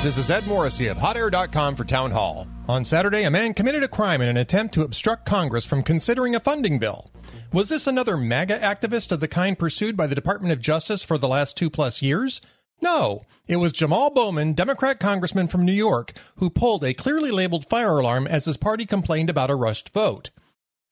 This is Ed Morrissey of HotAir.com for Town Hall. On Saturday, a man committed a crime in an attempt to obstruct Congress from considering a funding bill. Was this another MAGA activist of the kind pursued by the Department of Justice for the last two plus years? No, it was Jamaal Bowman, Democrat congressman from New York, who pulled a clearly labeled fire alarm as his party complained about a rushed vote.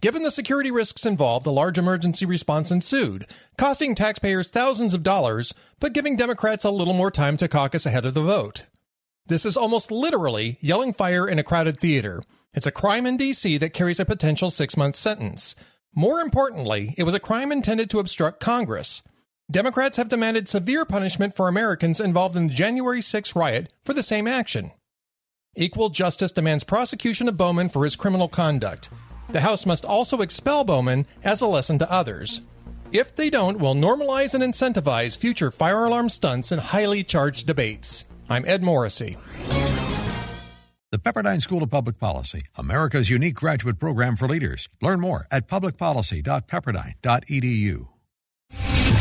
Given the security risks involved, a large emergency response ensued, costing taxpayers thousands of dollars, but giving Democrats a little more time to caucus ahead of the vote. This is almost literally yelling fire in a crowded theater. It's a crime in DC that carries a potential six month sentence. More importantly, it was a crime intended to obstruct Congress. Democrats have demanded severe punishment for Americans involved in the January 6 riot for the same action. Equal Justice demands prosecution of Bowman for his criminal conduct. The House must also expel Bowman as a lesson to others. If they don't, we'll normalize and incentivize future fire alarm stunts in highly charged debates. I'm Ed Morrissey. The Pepperdine School of Public Policy, America's unique graduate program for leaders. Learn more at publicpolicy.pepperdine.edu.